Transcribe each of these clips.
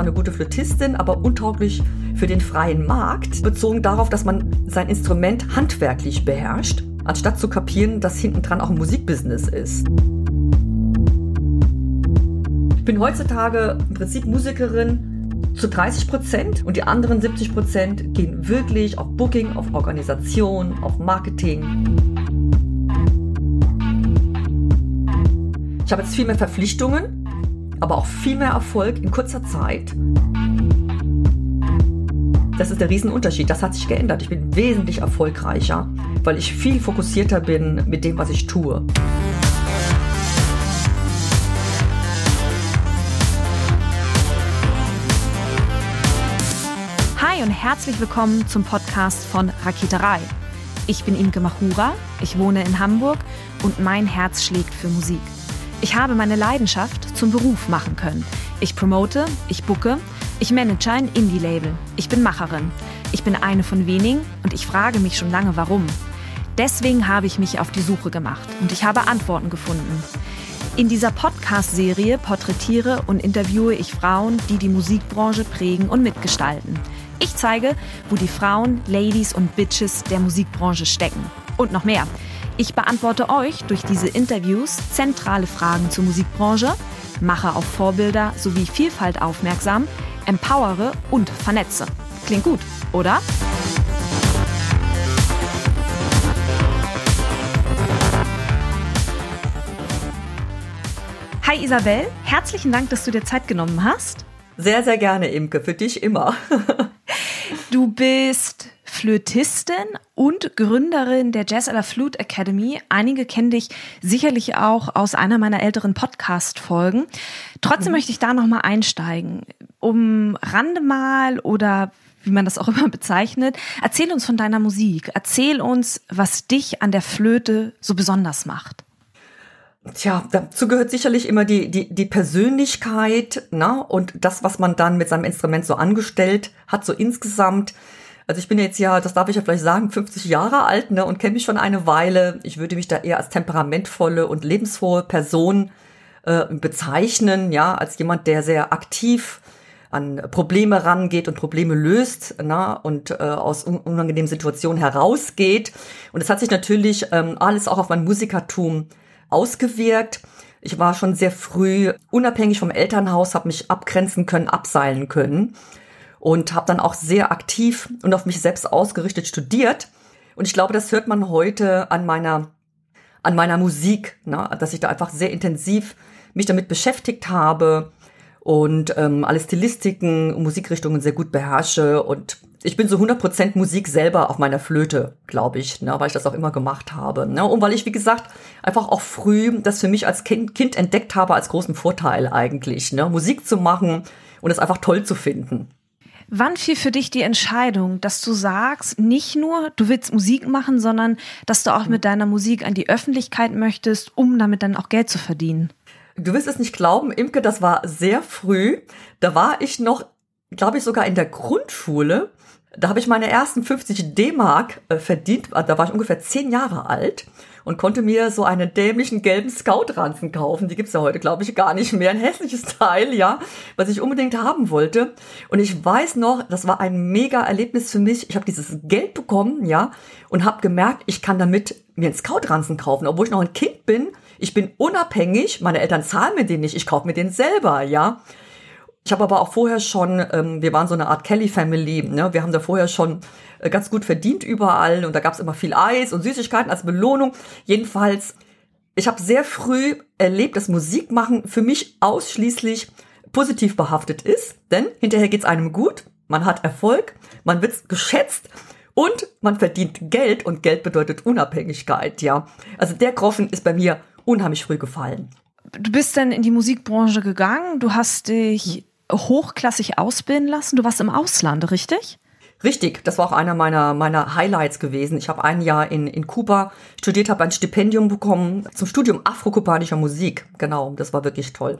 zwar eine gute Flötistin, aber untauglich für den freien Markt, bezogen darauf, dass man sein Instrument handwerklich beherrscht, anstatt zu kapieren, dass hinten dran auch ein Musikbusiness ist. Ich bin heutzutage im Prinzip Musikerin zu 30 Prozent und die anderen 70 Prozent gehen wirklich auf Booking, auf Organisation, auf Marketing. Ich habe jetzt viel mehr Verpflichtungen, aber auch viel mehr Erfolg in kurzer Zeit. Das ist der Riesenunterschied. Das hat sich geändert. Ich bin wesentlich erfolgreicher, weil ich viel fokussierter bin mit dem, was ich tue. Hi und herzlich willkommen zum Podcast von Raketerei. Ich bin Imke Machura, ich wohne in Hamburg und mein Herz schlägt für Musik. Ich habe meine Leidenschaft zum Beruf machen können. Ich promote, ich bucke, ich manage ein Indie-Label. Ich bin Macherin. Ich bin eine von wenigen und ich frage mich schon lange, warum. Deswegen habe ich mich auf die Suche gemacht und ich habe Antworten gefunden. In dieser Podcast-Serie porträtiere und interviewe ich Frauen, die die Musikbranche prägen und mitgestalten. Ich zeige, wo die Frauen, Ladies und Bitches der Musikbranche stecken. Und noch mehr. Ich beantworte euch durch diese Interviews zentrale Fragen zur Musikbranche, mache auf Vorbilder sowie Vielfalt aufmerksam, empowere und vernetze. Klingt gut, oder? Hi Isabel, herzlichen Dank, dass du dir Zeit genommen hast. Sehr, sehr gerne, Imke, für dich immer. Du bist Flötistin und Gründerin der Jazz à Flute Academy. Einige kennen dich sicherlich auch aus einer meiner älteren Podcast-Folgen. Trotzdem mhm. möchte ich da nochmal einsteigen. Um Rande mal oder wie man das auch immer bezeichnet. Erzähl uns von deiner Musik. Erzähl uns, was dich an der Flöte so besonders macht. Tja, dazu gehört sicherlich immer die, die, die Persönlichkeit ne? und das, was man dann mit seinem Instrument so angestellt hat, so insgesamt. Also ich bin jetzt ja, das darf ich ja vielleicht sagen, 50 Jahre alt ne, und kenne mich schon eine Weile. Ich würde mich da eher als temperamentvolle und lebensfrohe Person äh, bezeichnen, ja, als jemand, der sehr aktiv an Probleme rangeht und Probleme löst na, und äh, aus unangenehmen Situationen herausgeht. Und es hat sich natürlich ähm, alles auch auf mein Musikertum ausgewirkt. Ich war schon sehr früh unabhängig vom Elternhaus, habe mich abgrenzen können, abseilen können und habe dann auch sehr aktiv und auf mich selbst ausgerichtet studiert. Und ich glaube, das hört man heute an meiner an meiner Musik, ne? dass ich da einfach sehr intensiv mich damit beschäftigt habe und ähm, alle Stilistiken und Musikrichtungen sehr gut beherrsche und ich bin so 100% Musik selber auf meiner Flöte, glaube ich, ne, weil ich das auch immer gemacht habe. Ne, und weil ich, wie gesagt, einfach auch früh das für mich als Kind, kind entdeckt habe als großen Vorteil eigentlich, ne, Musik zu machen und es einfach toll zu finden. Wann fiel für dich die Entscheidung, dass du sagst, nicht nur du willst Musik machen, sondern dass du auch mit deiner Musik an die Öffentlichkeit möchtest, um damit dann auch Geld zu verdienen? Du wirst es nicht glauben, Imke, das war sehr früh. Da war ich noch, glaube ich, sogar in der Grundschule da habe ich meine ersten 50 D-Mark äh, verdient. Da war ich ungefähr zehn Jahre alt und konnte mir so einen dämlichen gelben Scout-Ranzen kaufen. Die gibt's ja heute, glaube ich, gar nicht mehr. Ein hässliches Teil, ja, was ich unbedingt haben wollte. Und ich weiß noch, das war ein mega Erlebnis für mich. Ich habe dieses Geld bekommen, ja, und habe gemerkt, ich kann damit mir einen Scout-Ranzen kaufen, obwohl ich noch ein Kind bin. Ich bin unabhängig, meine Eltern zahlen mir den nicht, ich kaufe mir den selber, ja. Ich habe aber auch vorher schon, ähm, wir waren so eine Art Kelly-Family, ne? wir haben da vorher schon äh, ganz gut verdient überall und da gab es immer viel Eis und Süßigkeiten als Belohnung. Jedenfalls, ich habe sehr früh erlebt, dass Musikmachen für mich ausschließlich positiv behaftet ist, denn hinterher geht's einem gut, man hat Erfolg, man wird geschätzt und man verdient Geld und Geld bedeutet Unabhängigkeit, ja. Also der Groschen ist bei mir unheimlich früh gefallen. Du bist dann in die Musikbranche gegangen, du hast dich hochklassig ausbilden lassen. Du warst im Ausland, richtig? Richtig, das war auch einer meiner, meiner Highlights gewesen. Ich habe ein Jahr in, in Kuba studiert, habe ein Stipendium bekommen zum Studium afrokubanischer Musik. Genau, das war wirklich toll.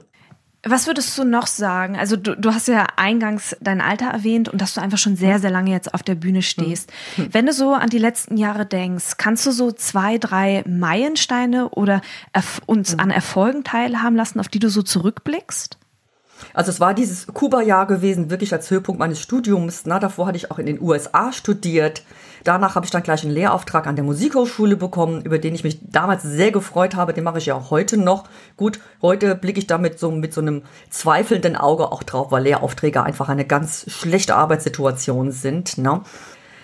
Was würdest du noch sagen? Also du, du hast ja eingangs dein Alter erwähnt und dass du einfach schon sehr, sehr lange jetzt auf der Bühne stehst. Hm. Wenn du so an die letzten Jahre denkst, kannst du so zwei, drei Meilensteine oder uns hm. an Erfolgen teilhaben lassen, auf die du so zurückblickst? Also es war dieses Kuba-Jahr gewesen, wirklich als Höhepunkt meines Studiums. Na, davor hatte ich auch in den USA studiert. Danach habe ich dann gleich einen Lehrauftrag an der Musikhochschule bekommen, über den ich mich damals sehr gefreut habe. Den mache ich ja auch heute noch. Gut, heute blicke ich damit so mit so einem zweifelnden Auge auch drauf, weil Lehraufträge einfach eine ganz schlechte Arbeitssituation sind. Ne?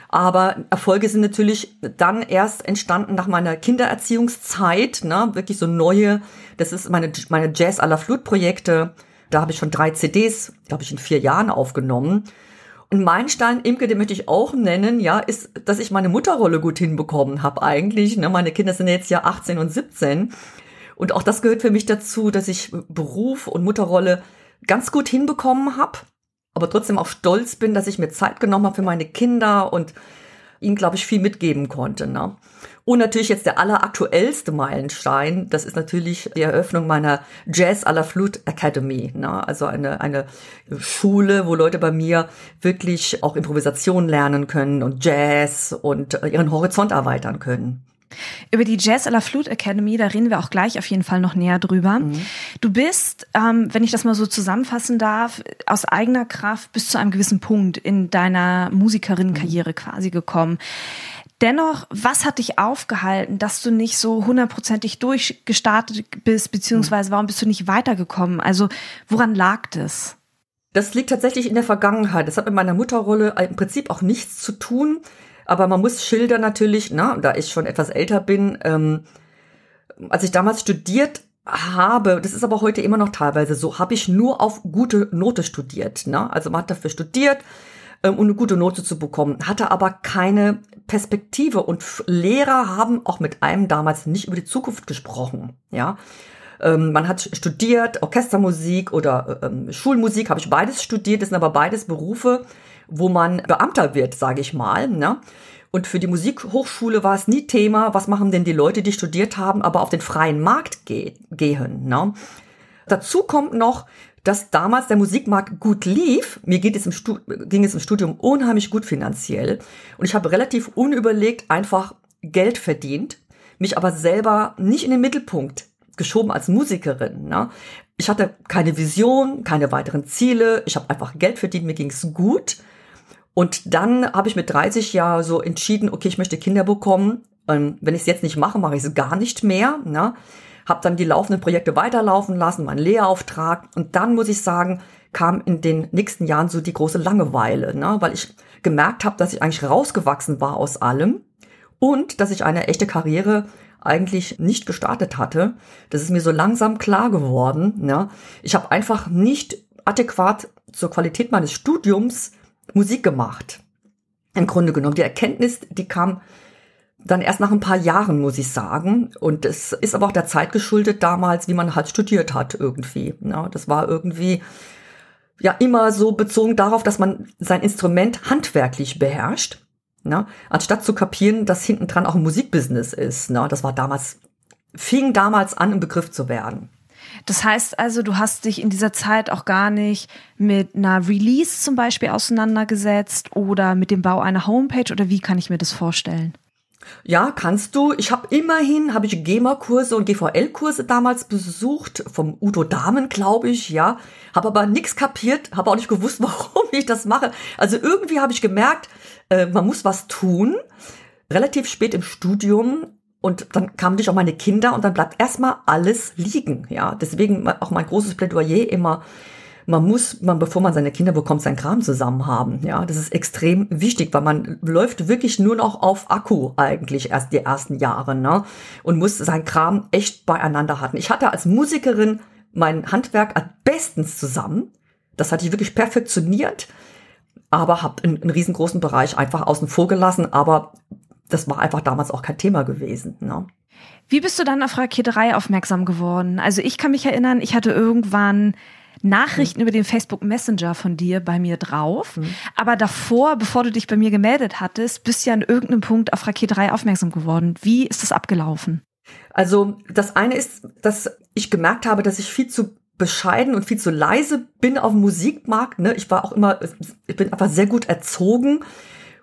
Aber Erfolge sind natürlich dann erst entstanden nach meiner Kindererziehungszeit, ne? wirklich so neue, das ist meine, meine Jazz à la Flut Projekte. Da habe ich schon drei CDs, glaube ich, in vier Jahren aufgenommen. Und Meilenstein, Imke, den möchte ich auch nennen, ja, ist, dass ich meine Mutterrolle gut hinbekommen habe eigentlich. Ne? Meine Kinder sind jetzt ja 18 und 17. Und auch das gehört für mich dazu, dass ich Beruf und Mutterrolle ganz gut hinbekommen habe, aber trotzdem auch stolz bin, dass ich mir Zeit genommen habe für meine Kinder und ihnen, glaube ich, viel mitgeben konnte. Ne? Und natürlich jetzt der alleraktuellste Meilenstein, das ist natürlich die Eröffnung meiner Jazz à la Flute Academy. Ne? Also eine, eine Schule, wo Leute bei mir wirklich auch Improvisation lernen können und Jazz und ihren Horizont erweitern können. Über die Jazz à la Flute Academy, da reden wir auch gleich auf jeden Fall noch näher drüber. Mhm. Du bist, ähm, wenn ich das mal so zusammenfassen darf, aus eigener Kraft bis zu einem gewissen Punkt in deiner Musikerinnenkarriere mhm. quasi gekommen. Dennoch, was hat dich aufgehalten, dass du nicht so hundertprozentig durchgestartet bist, beziehungsweise warum bist du nicht weitergekommen? Also woran lag das? Das liegt tatsächlich in der Vergangenheit. Das hat mit meiner Mutterrolle im Prinzip auch nichts zu tun. Aber man muss schildern natürlich, na, da ich schon etwas älter bin, ähm, als ich damals studiert habe, das ist aber heute immer noch teilweise so, habe ich nur auf gute Note studiert. Ne? Also man hat dafür studiert, um eine gute Note zu bekommen, hatte aber keine Perspektive und Lehrer haben auch mit einem damals nicht über die Zukunft gesprochen, ja. Ähm, man hat studiert, Orchestermusik oder ähm, Schulmusik, habe ich beides studiert, das sind aber beides Berufe, wo man Beamter wird, sage ich mal. Ne? Und für die Musikhochschule war es nie Thema, was machen denn die Leute, die studiert haben, aber auf den freien Markt ge gehen. Ne? Dazu kommt noch, dass damals der Musikmarkt gut lief. Mir geht es im ging es im Studium unheimlich gut finanziell. Und ich habe relativ unüberlegt einfach Geld verdient, mich aber selber nicht in den Mittelpunkt geschoben als Musikerin. Ne? Ich hatte keine Vision, keine weiteren Ziele. Ich habe einfach Geld verdient, mir ging es gut. Und dann habe ich mit 30 Jahren so entschieden, okay, ich möchte Kinder bekommen. Ähm, wenn ich es jetzt nicht mache, mache ich es gar nicht mehr. Ne? Habe dann die laufenden Projekte weiterlaufen lassen, meinen Lehrauftrag. Und dann muss ich sagen, kam in den nächsten Jahren so die große Langeweile, ne? weil ich gemerkt habe, dass ich eigentlich rausgewachsen war aus allem und dass ich eine echte Karriere eigentlich nicht gestartet hatte. Das ist mir so langsam klar geworden. Ne? Ich habe einfach nicht adäquat zur Qualität meines Studiums Musik gemacht. Im Grunde genommen. Die Erkenntnis, die kam dann erst nach ein paar Jahren, muss ich sagen. Und es ist aber auch der Zeit geschuldet damals, wie man halt studiert hat irgendwie. Ja, das war irgendwie ja immer so bezogen darauf, dass man sein Instrument handwerklich beherrscht. Ne? Anstatt zu kapieren, dass hinten dran auch ein Musikbusiness ist. Ne? Das war damals, fing damals an, im Begriff zu werden. Das heißt also, du hast dich in dieser Zeit auch gar nicht mit einer Release zum Beispiel auseinandergesetzt oder mit dem Bau einer Homepage oder wie kann ich mir das vorstellen? Ja, kannst du. Ich habe immerhin, habe ich GEMA-Kurse und GVL-Kurse damals besucht, vom Udo Damen, glaube ich, ja. Habe aber nichts kapiert, habe auch nicht gewusst, warum ich das mache. Also irgendwie habe ich gemerkt, äh, man muss was tun. Relativ spät im Studium und dann kamen natürlich auch meine Kinder und dann bleibt erstmal alles liegen, ja. Deswegen auch mein großes Plädoyer immer, man muss, man, bevor man seine Kinder bekommt, sein Kram zusammen haben. Ja, das ist extrem wichtig, weil man läuft wirklich nur noch auf Akku eigentlich erst die ersten Jahre, ne? Und muss sein Kram echt beieinander halten. Ich hatte als Musikerin mein Handwerk bestens zusammen. Das hatte ich wirklich perfektioniert, aber habe einen, einen riesengroßen Bereich einfach außen vor gelassen. Aber das war einfach damals auch kein Thema gewesen. Ne? Wie bist du dann auf Raketerei aufmerksam geworden? Also ich kann mich erinnern, ich hatte irgendwann Nachrichten mhm. über den Facebook Messenger von dir bei mir drauf. Mhm. Aber davor, bevor du dich bei mir gemeldet hattest, bist du ja an irgendeinem Punkt auf Raketerei aufmerksam geworden. Wie ist das abgelaufen? Also das eine ist, dass ich gemerkt habe, dass ich viel zu bescheiden und viel zu leise bin auf dem Musikmarkt. Ne? Ich war auch immer, ich bin einfach sehr gut erzogen.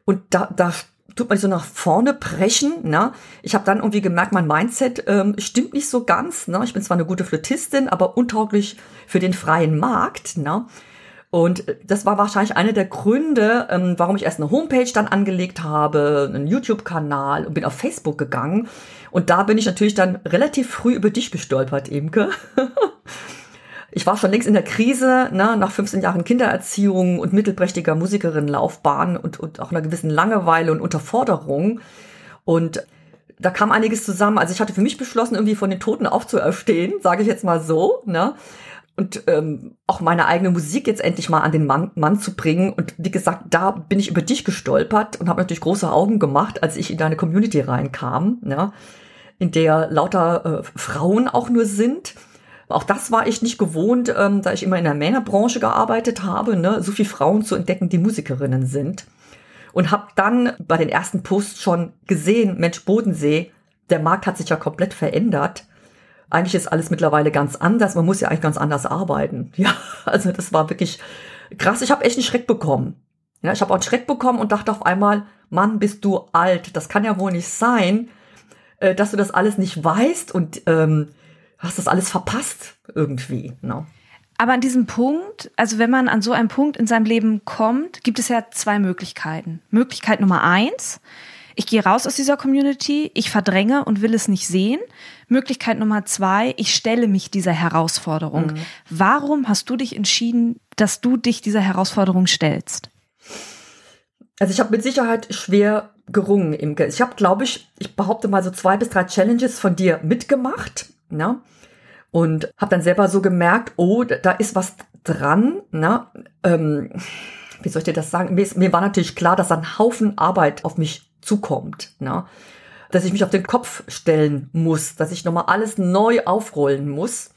Und da, da tut man so nach vorne brechen. Ne? Ich habe dann irgendwie gemerkt, mein Mindset ähm, stimmt nicht so ganz. Ne? Ich bin zwar eine gute Flötistin, aber untauglich für den freien Markt. Ne? Und das war wahrscheinlich einer der Gründe, ähm, warum ich erst eine Homepage dann angelegt habe, einen YouTube-Kanal und bin auf Facebook gegangen. Und da bin ich natürlich dann relativ früh über dich gestolpert, Imke. ich war schon längst in der Krise, ne, nach 15 Jahren Kindererziehung und mittelprächtiger Musikerinnenlaufbahn und, und auch einer gewissen Langeweile und Unterforderung. Und da kam einiges zusammen. Also ich hatte für mich beschlossen, irgendwie von den Toten aufzuerstehen, sage ich jetzt mal so. Ne? Und ähm, auch meine eigene Musik jetzt endlich mal an den Mann, Mann zu bringen. Und wie gesagt, da bin ich über dich gestolpert und habe natürlich große Augen gemacht, als ich in deine Community reinkam, ne? in der lauter äh, Frauen auch nur sind auch das war ich nicht gewohnt, ähm, da ich immer in der Männerbranche gearbeitet habe, ne, so viele Frauen zu entdecken, die Musikerinnen sind. Und habe dann bei den ersten Posts schon gesehen, Mensch, Bodensee, der Markt hat sich ja komplett verändert. Eigentlich ist alles mittlerweile ganz anders. Man muss ja eigentlich ganz anders arbeiten. Ja, also das war wirklich krass. Ich habe echt einen Schreck bekommen. Ja, ich habe auch einen Schreck bekommen und dachte auf einmal, Mann, bist du alt. Das kann ja wohl nicht sein, äh, dass du das alles nicht weißt und ähm, hast das alles verpasst irgendwie. Ne? Aber an diesem Punkt, also wenn man an so einen Punkt in seinem Leben kommt, gibt es ja zwei Möglichkeiten. Möglichkeit Nummer eins, ich gehe raus aus dieser Community, ich verdränge und will es nicht sehen. Möglichkeit Nummer zwei, ich stelle mich dieser Herausforderung. Mhm. Warum hast du dich entschieden, dass du dich dieser Herausforderung stellst? Also ich habe mit Sicherheit schwer gerungen, Imke. Ich habe, glaube ich, ich behaupte mal so zwei bis drei Challenges von dir mitgemacht. Ne? Und habe dann selber so gemerkt, oh, da ist was dran. Ne? Ähm, wie soll ich dir das sagen? Mir, ist, mir war natürlich klar, dass ein Haufen Arbeit auf mich zukommt. Ne? Dass ich mich auf den Kopf stellen muss, dass ich nochmal alles neu aufrollen muss.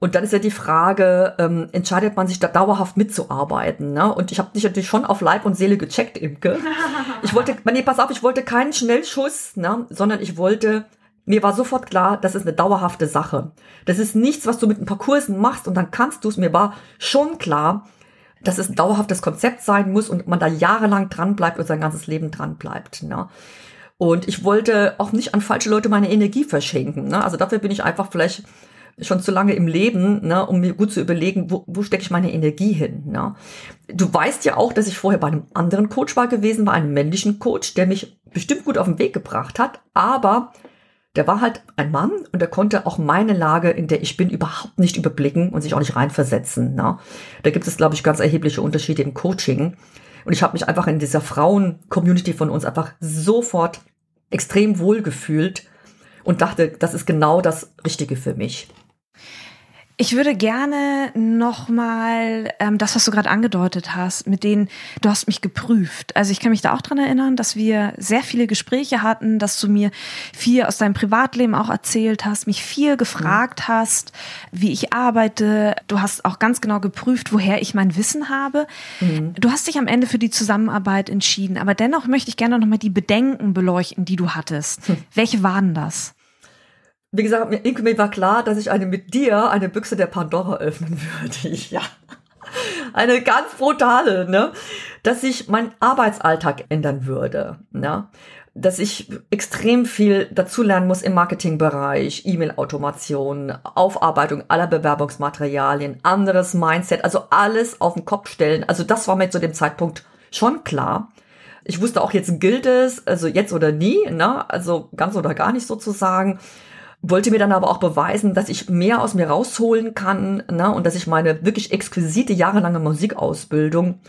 Und dann ist ja die Frage, ähm, entscheidet man sich da dauerhaft mitzuarbeiten? Ne? Und ich habe dich natürlich schon auf Leib und Seele gecheckt, Imke. Ich wollte, nee, pass auf, ich wollte keinen Schnellschuss, ne? sondern ich wollte mir war sofort klar, das ist eine dauerhafte Sache. Das ist nichts, was du mit ein paar Kursen machst und dann kannst du es. Mir war schon klar, dass es ein dauerhaftes Konzept sein muss und man da jahrelang dran bleibt und sein ganzes Leben dran bleibt. Ne? Und ich wollte auch nicht an falsche Leute meine Energie verschenken. Ne? Also dafür bin ich einfach vielleicht schon zu lange im Leben, ne, um mir gut zu überlegen, wo, wo stecke ich meine Energie hin. Ne? Du weißt ja auch, dass ich vorher bei einem anderen Coach war gewesen, bei einem männlichen Coach, der mich bestimmt gut auf den Weg gebracht hat, aber der war halt ein Mann und der konnte auch meine Lage, in der ich bin, überhaupt nicht überblicken und sich auch nicht reinversetzen. Ne? Da gibt es, glaube ich, ganz erhebliche Unterschiede im Coaching. Und ich habe mich einfach in dieser Frauen-Community von uns einfach sofort extrem wohl gefühlt und dachte, das ist genau das Richtige für mich. Ich würde gerne nochmal ähm, das, was du gerade angedeutet hast, mit denen du hast mich geprüft. Also ich kann mich da auch dran erinnern, dass wir sehr viele Gespräche hatten, dass du mir viel aus deinem Privatleben auch erzählt hast, mich viel gefragt mhm. hast, wie ich arbeite. Du hast auch ganz genau geprüft, woher ich mein Wissen habe. Mhm. Du hast dich am Ende für die Zusammenarbeit entschieden, aber dennoch möchte ich gerne nochmal die Bedenken beleuchten, die du hattest. Mhm. Welche waren das? Wie gesagt, mir, mir war klar, dass ich eine mit dir eine Büchse der Pandora öffnen würde. Ja. Eine ganz brutale, ne? Dass sich mein Arbeitsalltag ändern würde, ne? Dass ich extrem viel dazulernen muss im Marketingbereich, E-Mail-Automation, Aufarbeitung aller Bewerbungsmaterialien, anderes Mindset, also alles auf den Kopf stellen. Also das war mir zu dem Zeitpunkt schon klar. Ich wusste auch, jetzt gilt es, also jetzt oder nie, ne? Also ganz oder gar nicht sozusagen wollte mir dann aber auch beweisen, dass ich mehr aus mir rausholen kann ne, und dass ich meine wirklich exquisite jahrelange Musikausbildung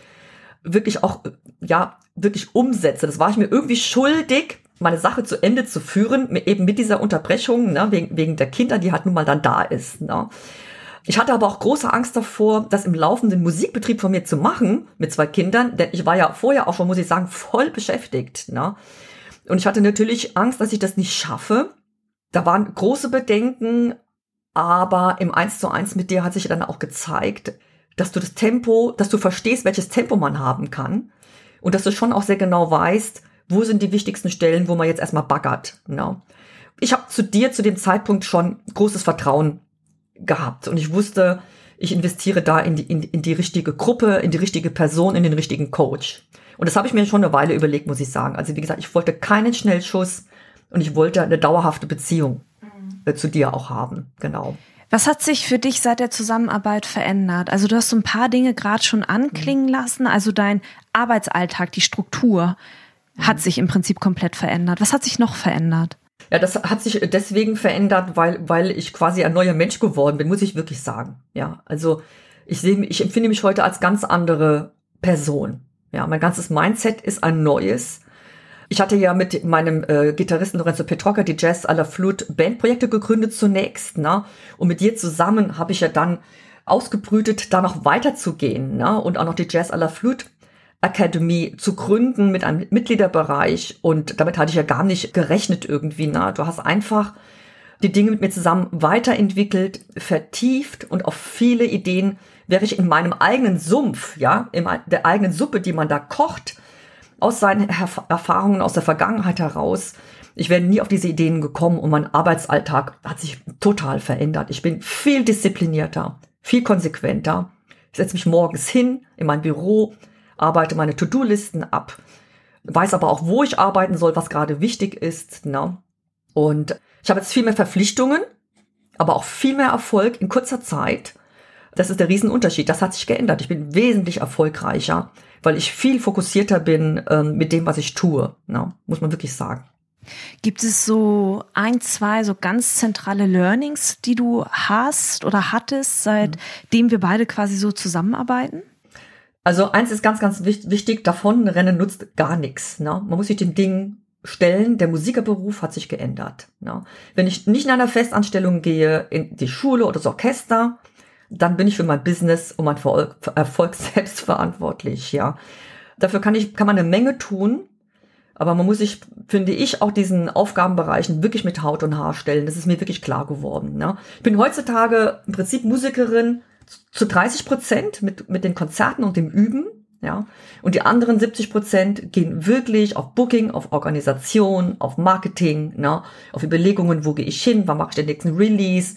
wirklich auch ja wirklich umsetze. Das war ich mir irgendwie schuldig, meine Sache zu Ende zu führen, eben mit dieser Unterbrechung ne, wegen, wegen der Kinder, die halt nun mal dann da ist. Ne. Ich hatte aber auch große Angst davor, das im laufenden Musikbetrieb von mir zu machen mit zwei Kindern, denn ich war ja vorher auch schon, muss ich sagen, voll beschäftigt. Ne? Und ich hatte natürlich Angst, dass ich das nicht schaffe da waren große Bedenken, aber im Eins zu eins mit dir hat sich dann auch gezeigt, dass du das Tempo, dass du verstehst, welches Tempo man haben kann und dass du schon auch sehr genau weißt, wo sind die wichtigsten Stellen, wo man jetzt erstmal baggert. Ne? Ich habe zu dir zu dem Zeitpunkt schon großes Vertrauen gehabt und ich wusste, ich investiere da in die, in, in die richtige Gruppe, in die richtige Person, in den richtigen Coach. Und das habe ich mir schon eine Weile überlegt, muss ich sagen. Also wie gesagt, ich wollte keinen Schnellschuss und ich wollte eine dauerhafte Beziehung mhm. äh, zu dir auch haben. Genau. Was hat sich für dich seit der Zusammenarbeit verändert? Also du hast so ein paar Dinge gerade schon anklingen mhm. lassen. Also dein Arbeitsalltag, die Struktur mhm. hat sich im Prinzip komplett verändert. Was hat sich noch verändert? Ja, das hat sich deswegen verändert, weil, weil ich quasi ein neuer Mensch geworden bin, muss ich wirklich sagen. Ja, also ich sehe, ich empfinde mich heute als ganz andere Person. Ja, mein ganzes Mindset ist ein neues. Ich hatte ja mit meinem äh, Gitarristen Lorenzo Petrocca die Jazz à la Flute Bandprojekte gegründet zunächst, ne? Und mit dir zusammen habe ich ja dann ausgebrütet, da noch weiterzugehen, ne? Und auch noch die Jazz à la Flute Academy zu gründen mit einem Mitgliederbereich. Und damit hatte ich ja gar nicht gerechnet irgendwie. Na, du hast einfach die Dinge mit mir zusammen weiterentwickelt, vertieft und auf viele Ideen wäre ich in meinem eigenen Sumpf, ja, in der eigenen Suppe, die man da kocht, aus seinen Erfahrungen aus der Vergangenheit heraus. Ich wäre nie auf diese Ideen gekommen und mein Arbeitsalltag hat sich total verändert. Ich bin viel disziplinierter, viel konsequenter. Ich setze mich morgens hin in mein Büro, arbeite meine To-Do-Listen ab, weiß aber auch, wo ich arbeiten soll, was gerade wichtig ist. Ne? Und ich habe jetzt viel mehr Verpflichtungen, aber auch viel mehr Erfolg in kurzer Zeit. Das ist der Riesenunterschied. Das hat sich geändert. Ich bin wesentlich erfolgreicher, weil ich viel fokussierter bin ähm, mit dem, was ich tue. Ne? Muss man wirklich sagen. Gibt es so ein, zwei so ganz zentrale Learnings, die du hast oder hattest, seitdem wir beide quasi so zusammenarbeiten? Also eins ist ganz, ganz wichtig, davon Rennen nutzt gar nichts. Ne? Man muss sich den Dingen stellen, der Musikerberuf hat sich geändert. Ne? Wenn ich nicht in einer Festanstellung gehe, in die Schule oder das Orchester, dann bin ich für mein Business und mein Erfolg selbst verantwortlich. Ja, Dafür kann, ich, kann man eine Menge tun, aber man muss sich, finde ich, auch diesen Aufgabenbereichen wirklich mit Haut und Haar stellen. Das ist mir wirklich klar geworden. Ne? Ich bin heutzutage im Prinzip Musikerin, zu 30 Prozent mit, mit den Konzerten und dem Üben. Ja, und die anderen 70 Prozent gehen wirklich auf Booking, auf Organisation, auf Marketing, ne, auf Überlegungen, wo gehe ich hin, wann mache ich den nächsten Release,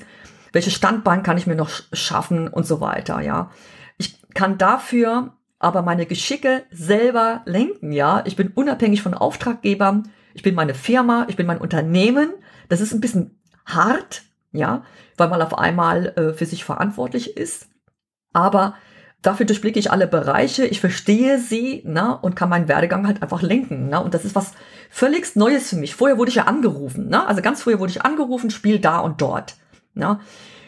welche Standbein kann ich mir noch schaffen und so weiter, ja. Ich kann dafür aber meine Geschicke selber lenken, ja. Ich bin unabhängig von Auftraggebern, ich bin meine Firma, ich bin mein Unternehmen. Das ist ein bisschen hart, ja, weil man auf einmal äh, für sich verantwortlich ist. Aber dafür durchblicke ich alle Bereiche, ich verstehe sie na, und kann meinen Werdegang halt einfach lenken. Na, und das ist was völlig Neues für mich. Vorher wurde ich ja angerufen. Na, also ganz früher wurde ich angerufen, spiel da und dort. Na.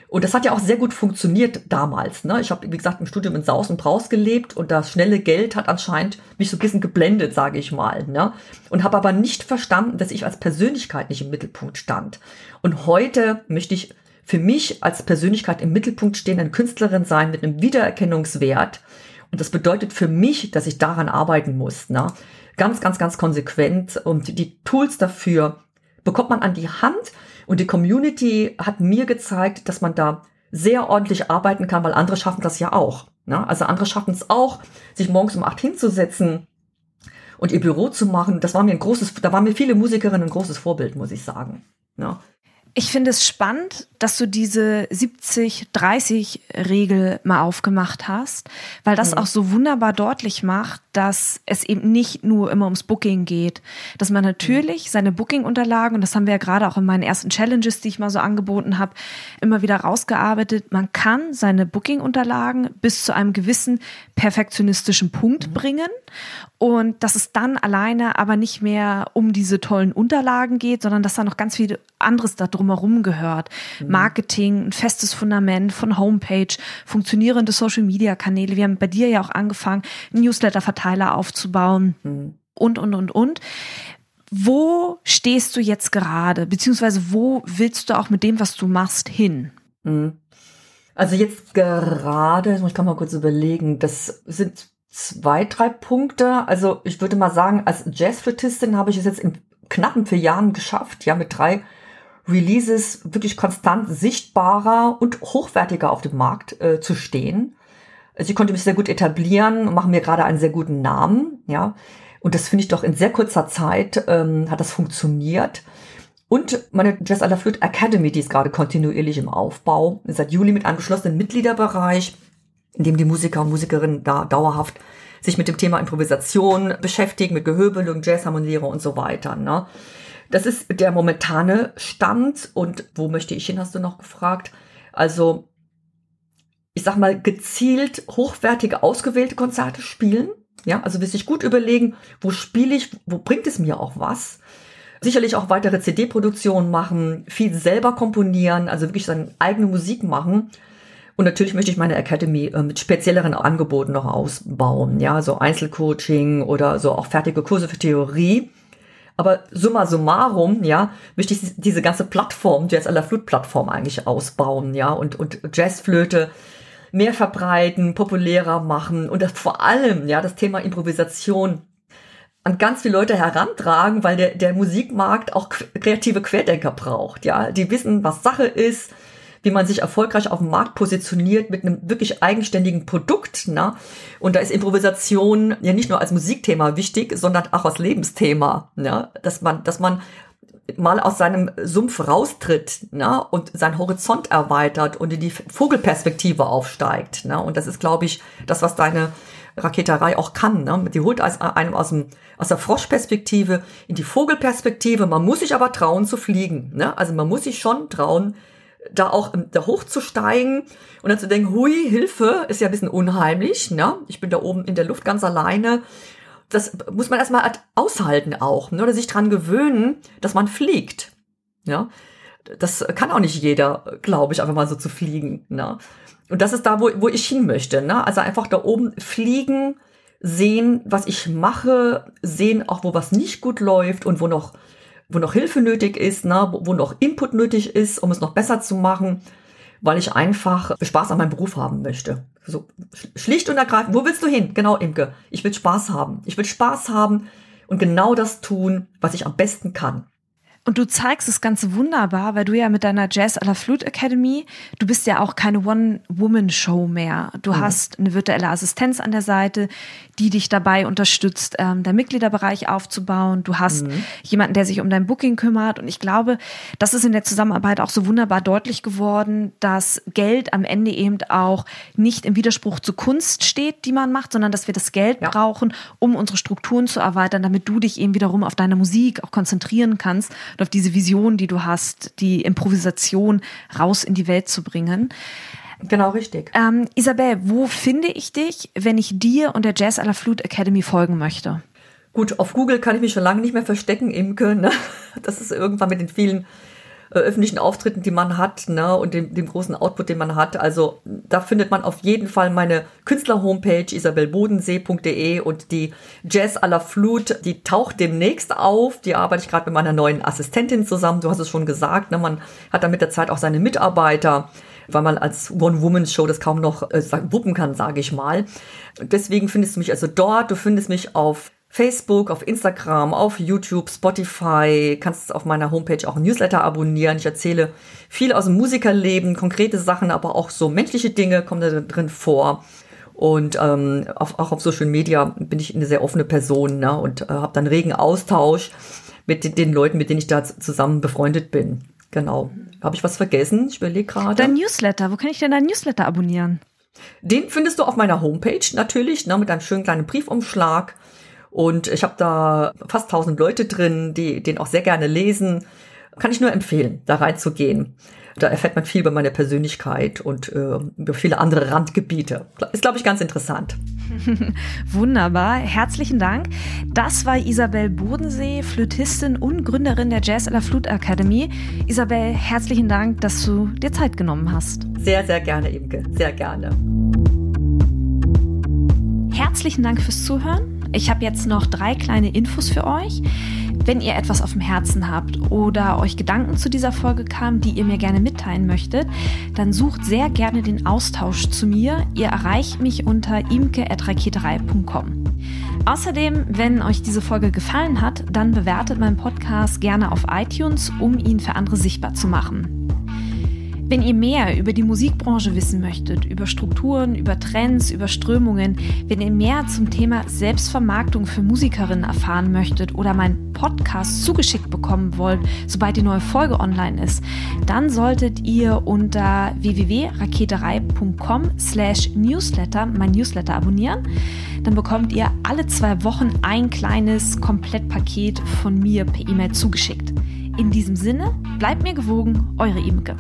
Und das hat ja auch sehr gut funktioniert damals. Ne? Ich habe, wie gesagt, im Studium in Saus und Braus gelebt und das schnelle Geld hat anscheinend mich so ein bisschen geblendet, sage ich mal. Ne? Und habe aber nicht verstanden, dass ich als Persönlichkeit nicht im Mittelpunkt stand. Und heute möchte ich für mich als Persönlichkeit im Mittelpunkt stehenden Künstlerin sein mit einem Wiedererkennungswert. Und das bedeutet für mich, dass ich daran arbeiten muss. Ne? Ganz, ganz, ganz konsequent. Und die Tools dafür bekommt man an die Hand. Und die Community hat mir gezeigt, dass man da sehr ordentlich arbeiten kann, weil andere schaffen das ja auch. Ne? Also andere schaffen es auch, sich morgens um acht hinzusetzen und ihr Büro zu machen. Das war mir ein großes, da waren mir viele Musikerinnen ein großes Vorbild, muss ich sagen. Ne? Ich finde es spannend, dass du diese 70-30-Regel mal aufgemacht hast, weil das mhm. auch so wunderbar deutlich macht, dass es eben nicht nur immer ums Booking geht, dass man natürlich mhm. seine Booking-Unterlagen, und das haben wir ja gerade auch in meinen ersten Challenges, die ich mal so angeboten habe, immer wieder rausgearbeitet, man kann seine Booking-Unterlagen bis zu einem gewissen perfektionistischen Punkt mhm. bringen und dass es dann alleine aber nicht mehr um diese tollen Unterlagen geht, sondern dass da noch ganz viel anderes da drumherum gehört. Mhm. Marketing, ein festes Fundament von Homepage, funktionierende Social-Media-Kanäle. Wir haben bei dir ja auch angefangen, Newsletter-Verteiler aufzubauen mhm. und, und, und, und. Wo stehst du jetzt gerade? Beziehungsweise wo willst du auch mit dem, was du machst, hin? Mhm. Also jetzt gerade, ich kann mal kurz überlegen, das sind zwei, drei Punkte. Also ich würde mal sagen, als Jazzflötistin habe ich es jetzt in knappen vier Jahren geschafft, ja, mit drei Releases wirklich konstant sichtbarer und hochwertiger auf dem Markt äh, zu stehen. Also ich konnte mich sehr gut etablieren und mache mir gerade einen sehr guten Namen, ja. Und das finde ich doch in sehr kurzer Zeit ähm, hat das funktioniert. Und meine Jazz à la Flute Academy, die ist gerade kontinuierlich im Aufbau, seit Juli mit einem geschlossenen Mitgliederbereich in dem die Musiker und Musikerinnen da dauerhaft sich mit dem Thema Improvisation beschäftigen, mit Gehörbelung, Jazzharmoniere und so weiter. Ne? Das ist der momentane Stand. Und wo möchte ich hin, hast du noch gefragt. Also, ich sag mal, gezielt hochwertige, ausgewählte Konzerte spielen. Ja, also sich gut überlegen, wo spiele ich, wo bringt es mir auch was. Sicherlich auch weitere CD-Produktionen machen, viel selber komponieren, also wirklich seine eigene Musik machen. Und natürlich möchte ich meine Academy äh, mit spezielleren Angeboten noch ausbauen. Ja, so Einzelcoaching oder so auch fertige Kurse für Theorie. Aber summa summarum, ja, möchte ich diese ganze Plattform, Jazz à la Flute Plattform eigentlich ausbauen, ja, und, und Jazzflöte mehr verbreiten, populärer machen und das vor allem, ja, das Thema Improvisation an ganz viele Leute herantragen, weil der, der Musikmarkt auch kreative Querdenker braucht, ja, die wissen, was Sache ist, wie man sich erfolgreich auf dem Markt positioniert mit einem wirklich eigenständigen Produkt. Na? Und da ist Improvisation ja nicht nur als Musikthema wichtig, sondern auch als Lebensthema. Ne? Dass man, dass man mal aus seinem Sumpf raustritt ne? und seinen Horizont erweitert und in die Vogelperspektive aufsteigt. Ne? Und das ist, glaube ich, das, was deine Raketerei auch kann. Ne? Die holt einem aus, dem, aus der Froschperspektive in die Vogelperspektive. Man muss sich aber trauen zu fliegen. Ne? Also man muss sich schon trauen, da auch da hochzusteigen und dann zu denken, hui, Hilfe, ist ja ein bisschen unheimlich, ne? Ich bin da oben in der Luft ganz alleine. Das muss man erstmal aushalten auch, ne? oder sich dran gewöhnen, dass man fliegt. Ja? Das kann auch nicht jeder, glaube ich, einfach mal so zu fliegen. Ne? Und das ist da, wo, wo ich hin möchte. Ne? Also einfach da oben fliegen, sehen, was ich mache, sehen auch, wo was nicht gut läuft und wo noch wo noch Hilfe nötig ist, ne, wo noch Input nötig ist, um es noch besser zu machen, weil ich einfach Spaß an meinem Beruf haben möchte. So schlicht und ergreifend. Wo willst du hin? Genau, Imke. Ich will Spaß haben. Ich will Spaß haben und genau das tun, was ich am besten kann. Und du zeigst das Ganze wunderbar, weil du ja mit deiner Jazz à la Flute Academy, du bist ja auch keine One-Woman-Show mehr. Du mhm. hast eine virtuelle Assistenz an der Seite, die dich dabei unterstützt, ähm, dein Mitgliederbereich aufzubauen. Du hast mhm. jemanden, der sich um dein Booking kümmert. Und ich glaube, das ist in der Zusammenarbeit auch so wunderbar deutlich geworden, dass Geld am Ende eben auch nicht im Widerspruch zur Kunst steht, die man macht, sondern dass wir das Geld ja. brauchen, um unsere Strukturen zu erweitern, damit du dich eben wiederum auf deine Musik auch konzentrieren kannst und auf diese Vision, die du hast, die Improvisation raus in die Welt zu bringen. Genau, richtig. Ähm, Isabel, wo finde ich dich, wenn ich dir und der Jazz à la Flute Academy folgen möchte? Gut, auf Google kann ich mich schon lange nicht mehr verstecken, Imke. Ne? Das ist irgendwann mit den vielen äh, öffentlichen Auftritten, die man hat, ne, und dem, dem großen Output, den man hat. Also da findet man auf jeden Fall meine Künstler-Homepage isabelbodensee.de und die Jazz à la Flute, die taucht demnächst auf. Die arbeite ich gerade mit meiner neuen Assistentin zusammen. Du hast es schon gesagt, ne, man hat dann mit der Zeit auch seine Mitarbeiter weil man als One-Woman-Show das kaum noch äh, wuppen kann, sage ich mal. Deswegen findest du mich also dort. Du findest mich auf Facebook, auf Instagram, auf YouTube, Spotify, kannst auf meiner Homepage auch ein Newsletter abonnieren. Ich erzähle viel aus dem Musikerleben, konkrete Sachen, aber auch so menschliche Dinge kommen da drin vor. Und ähm, auf, auch auf Social Media bin ich eine sehr offene Person ne? und äh, habe dann regen Austausch mit den, den Leuten, mit denen ich da zusammen befreundet bin. Genau. Habe ich was vergessen? Ich überlege gerade. Dein Newsletter, wo kann ich denn dein Newsletter abonnieren? Den findest du auf meiner Homepage natürlich, ne, mit einem schönen kleinen Briefumschlag. Und ich habe da fast tausend Leute drin, die den auch sehr gerne lesen. Kann ich nur empfehlen, da reinzugehen. Da erfährt man viel über meine Persönlichkeit und äh, über viele andere Randgebiete. Ist, glaube ich, ganz interessant. Wunderbar, herzlichen Dank. Das war Isabel Bodensee, Flötistin und Gründerin der Jazz à la Flute Academy. Isabel, herzlichen Dank, dass du dir Zeit genommen hast. Sehr, sehr gerne, Imke, sehr gerne. Herzlichen Dank fürs Zuhören. Ich habe jetzt noch drei kleine Infos für euch. Wenn ihr etwas auf dem Herzen habt oder euch Gedanken zu dieser Folge kamen, die ihr mir gerne mitteilen möchtet, dann sucht sehr gerne den Austausch zu mir. Ihr erreicht mich unter imke.raketerei.com. Außerdem, wenn euch diese Folge gefallen hat, dann bewertet meinen Podcast gerne auf iTunes, um ihn für andere sichtbar zu machen. Wenn ihr mehr über die Musikbranche wissen möchtet, über Strukturen, über Trends, über Strömungen, wenn ihr mehr zum Thema Selbstvermarktung für Musikerinnen erfahren möchtet oder meinen Podcast zugeschickt bekommen wollt, sobald die neue Folge online ist, dann solltet ihr unter www.raketerei.com slash newsletter mein Newsletter abonnieren. dann bekommt ihr alle zwei Wochen ein kleines Komplettpaket von mir per E-Mail zugeschickt. In diesem Sinne, bleibt mir gewogen, eure Imke.